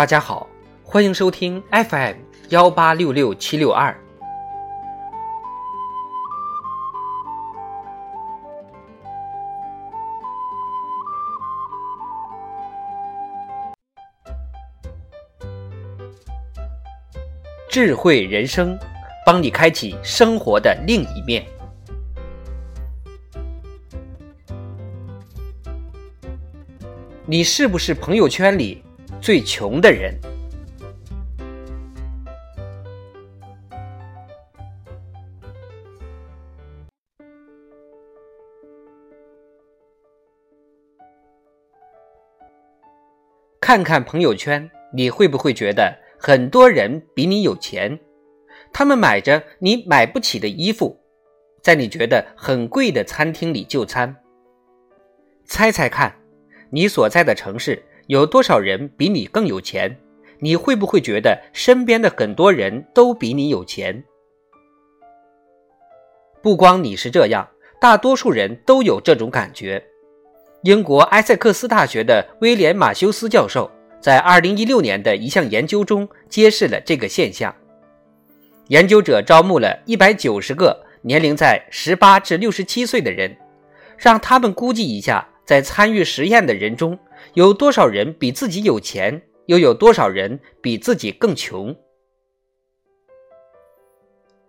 大家好，欢迎收听 FM 幺八六六七六二。智慧人生，帮你开启生活的另一面。你是不是朋友圈里最穷的人？看看朋友圈，你会不会觉得很多人比你有钱？他们买着你买不起的衣服，在你觉得很贵的餐厅里就餐。猜猜看。你所在的城市有多少人比你更有钱？你会不会觉得身边的很多人都比你有钱？不光你是这样，大多数人都有这种感觉。英国埃塞克斯大学的威廉·马修斯教授在2016年的一项研究中揭示了这个现象。研究者招募了190个年龄在18至67岁的人，让他们估计一下。在参与实验的人中，有多少人比自己有钱？又有多少人比自己更穷？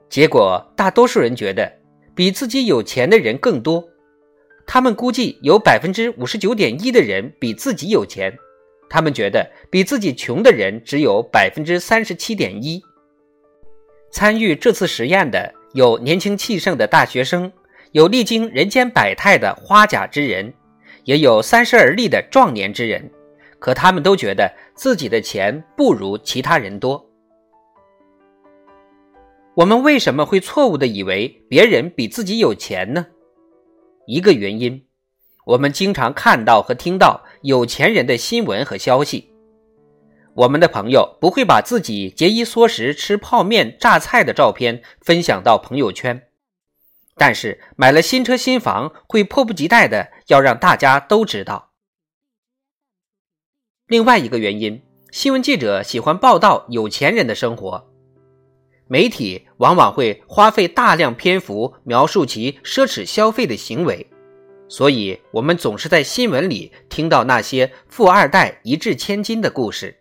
结果，大多数人觉得比自己有钱的人更多。他们估计有百分之五十九点一的人比自己有钱，他们觉得比自己穷的人只有百分之三十七点一。参与这次实验的有年轻气盛的大学生，有历经人间百态的花甲之人。也有三十而立的壮年之人，可他们都觉得自己的钱不如其他人多。我们为什么会错误的以为别人比自己有钱呢？一个原因，我们经常看到和听到有钱人的新闻和消息。我们的朋友不会把自己节衣缩食吃泡面、榨菜的照片分享到朋友圈。但是买了新车新房，会迫不及待的要让大家都知道。另外一个原因，新闻记者喜欢报道有钱人的生活，媒体往往会花费大量篇幅描述其奢侈消费的行为，所以我们总是在新闻里听到那些富二代一掷千金的故事。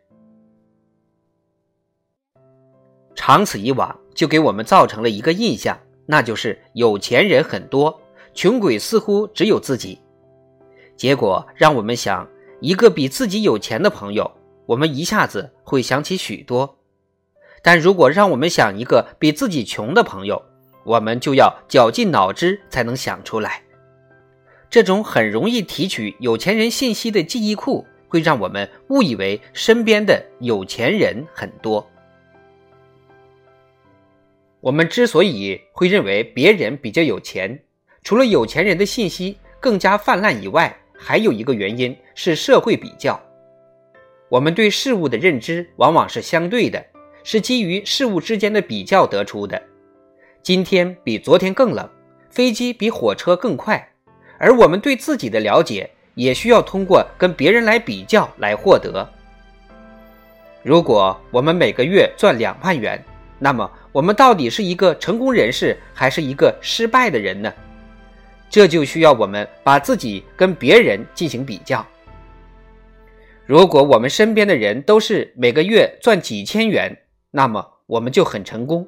长此以往，就给我们造成了一个印象。那就是有钱人很多，穷鬼似乎只有自己。结果让我们想一个比自己有钱的朋友，我们一下子会想起许多；但如果让我们想一个比自己穷的朋友，我们就要绞尽脑汁才能想出来。这种很容易提取有钱人信息的记忆库，会让我们误以为身边的有钱人很多。我们之所以会认为别人比较有钱，除了有钱人的信息更加泛滥以外，还有一个原因是社会比较。我们对事物的认知往往是相对的，是基于事物之间的比较得出的。今天比昨天更冷，飞机比火车更快，而我们对自己的了解也需要通过跟别人来比较来获得。如果我们每个月赚两万元，那么，我们到底是一个成功人士，还是一个失败的人呢？这就需要我们把自己跟别人进行比较。如果我们身边的人都是每个月赚几千元，那么我们就很成功；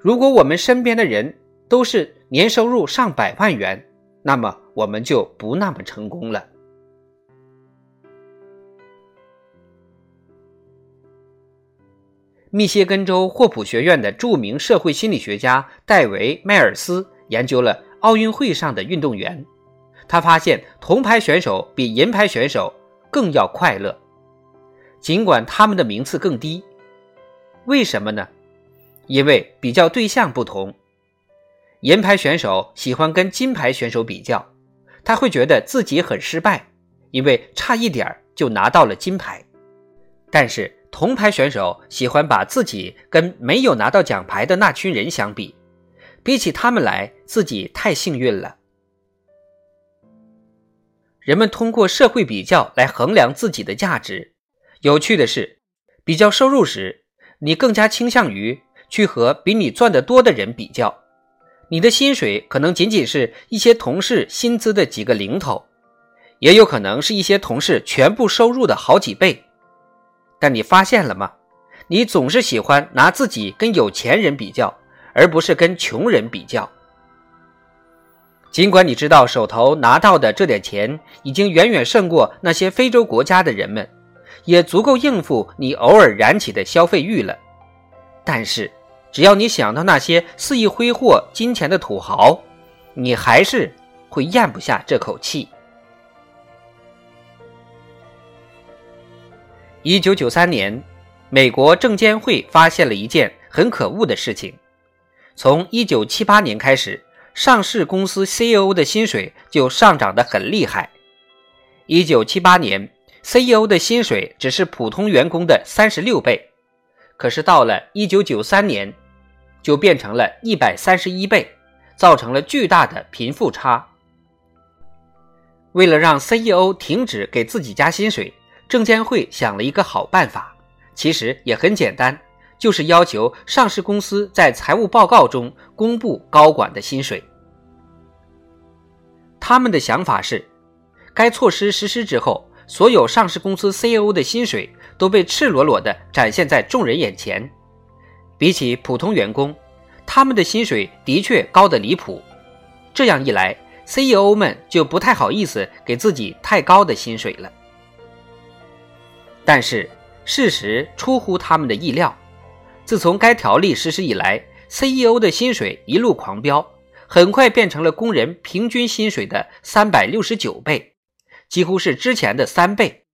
如果我们身边的人都是年收入上百万元，那么我们就不那么成功了。密歇根州霍普学院的著名社会心理学家戴维·迈尔斯研究了奥运会上的运动员，他发现铜牌选手比银牌选手更要快乐，尽管他们的名次更低。为什么呢？因为比较对象不同。银牌选手喜欢跟金牌选手比较，他会觉得自己很失败，因为差一点就拿到了金牌，但是。铜牌选手喜欢把自己跟没有拿到奖牌的那群人相比，比起他们来，自己太幸运了。人们通过社会比较来衡量自己的价值。有趣的是，比较收入时，你更加倾向于去和比你赚得多的人比较。你的薪水可能仅仅是一些同事薪资的几个零头，也有可能是一些同事全部收入的好几倍。但你发现了吗？你总是喜欢拿自己跟有钱人比较，而不是跟穷人比较。尽管你知道手头拿到的这点钱已经远远胜过那些非洲国家的人们，也足够应付你偶尔燃起的消费欲了，但是。只要你想到那些肆意挥霍金钱的土豪，你还是会咽不下这口气。一九九三年，美国证监会发现了一件很可恶的事情：从一九七八年开始，上市公司 CEO 的薪水就上涨得很厉害。一九七八年，CEO 的薪水只是普通员工的三十六倍，可是到了一九九三年。就变成了一百三十一倍，造成了巨大的贫富差。为了让 CEO 停止给自己加薪水，证监会想了一个好办法，其实也很简单，就是要求上市公司在财务报告中公布高管的薪水。他们的想法是，该措施实施之后，所有上市公司 CEO 的薪水都被赤裸裸地展现在众人眼前。比起普通员工，他们的薪水的确高得离谱。这样一来，CEO 们就不太好意思给自己太高的薪水了。但是事实出乎他们的意料，自从该条例实施以来，CEO 的薪水一路狂飙，很快变成了工人平均薪水的三百六十九倍，几乎是之前的三倍。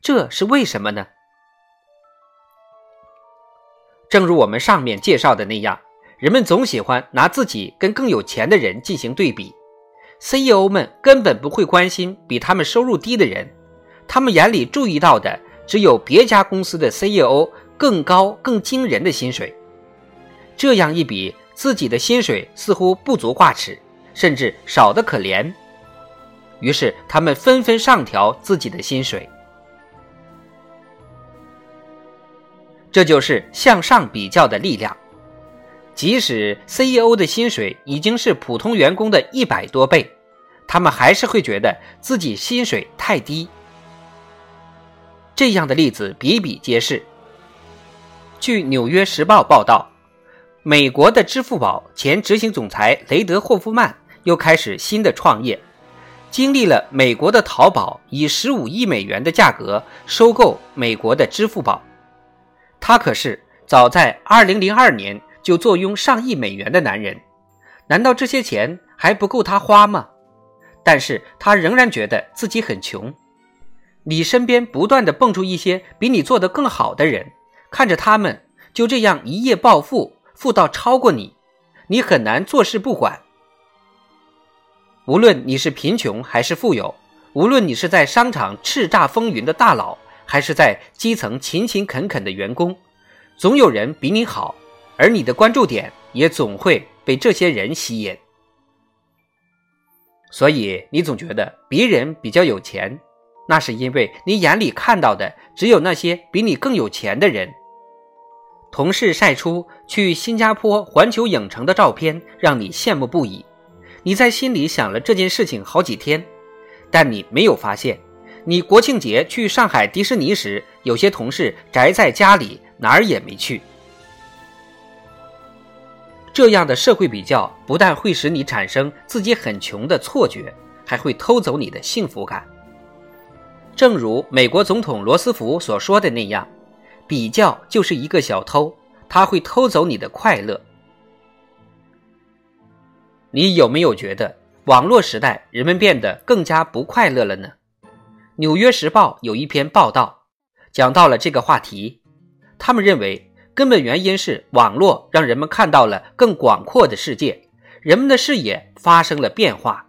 这是为什么呢？正如我们上面介绍的那样，人们总喜欢拿自己跟更有钱的人进行对比。CEO 们根本不会关心比他们收入低的人，他们眼里注意到的只有别家公司的 CEO 更高、更惊人的薪水。这样一比，自己的薪水似乎不足挂齿，甚至少得可怜。于是，他们纷纷上调自己的薪水。这就是向上比较的力量。即使 CEO 的薪水已经是普通员工的一百多倍，他们还是会觉得自己薪水太低。这样的例子比比皆是。据《纽约时报》报道，美国的支付宝前执行总裁雷德霍夫曼又开始新的创业，经历了美国的淘宝以十五亿美元的价格收购美国的支付宝。他可是早在2002年就坐拥上亿美元的男人，难道这些钱还不够他花吗？但是他仍然觉得自己很穷。你身边不断的蹦出一些比你做得更好的人，看着他们就这样一夜暴富，富到超过你，你很难坐视不管。无论你是贫穷还是富有，无论你是在商场叱咤风云的大佬。还是在基层勤勤恳恳的员工，总有人比你好，而你的关注点也总会被这些人吸引。所以你总觉得别人比较有钱，那是因为你眼里看到的只有那些比你更有钱的人。同事晒出去新加坡环球影城的照片，让你羡慕不已。你在心里想了这件事情好几天，但你没有发现。你国庆节去上海迪士尼时，有些同事宅在家里，哪儿也没去。这样的社会比较，不但会使你产生自己很穷的错觉，还会偷走你的幸福感。正如美国总统罗斯福所说的那样，比较就是一个小偷，他会偷走你的快乐。你有没有觉得，网络时代人们变得更加不快乐了呢？《纽约时报》有一篇报道，讲到了这个话题。他们认为，根本原因是网络让人们看到了更广阔的世界，人们的视野发生了变化。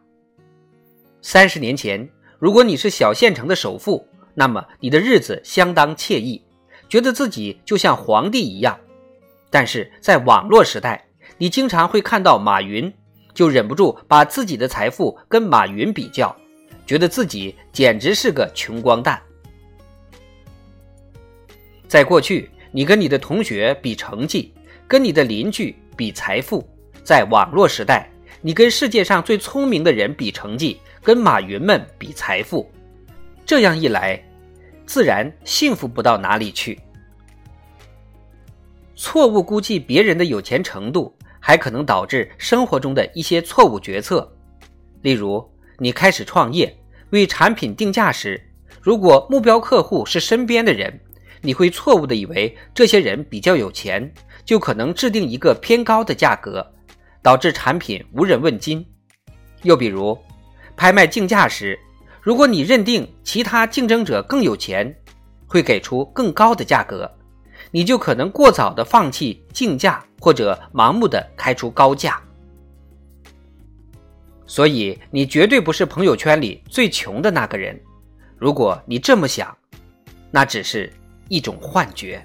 三十年前，如果你是小县城的首富，那么你的日子相当惬意，觉得自己就像皇帝一样。但是在网络时代，你经常会看到马云，就忍不住把自己的财富跟马云比较。觉得自己简直是个穷光蛋。在过去，你跟你的同学比成绩，跟你的邻居比财富；在网络时代，你跟世界上最聪明的人比成绩，跟马云们比财富。这样一来，自然幸福不到哪里去。错误估计别人的有钱程度，还可能导致生活中的一些错误决策。例如，你开始创业，为产品定价时，如果目标客户是身边的人，你会错误的以为这些人比较有钱，就可能制定一个偏高的价格，导致产品无人问津。又比如，拍卖竞价时，如果你认定其他竞争者更有钱，会给出更高的价格。你就可能过早的放弃竞价，或者盲目的开出高价。所以，你绝对不是朋友圈里最穷的那个人。如果你这么想，那只是一种幻觉。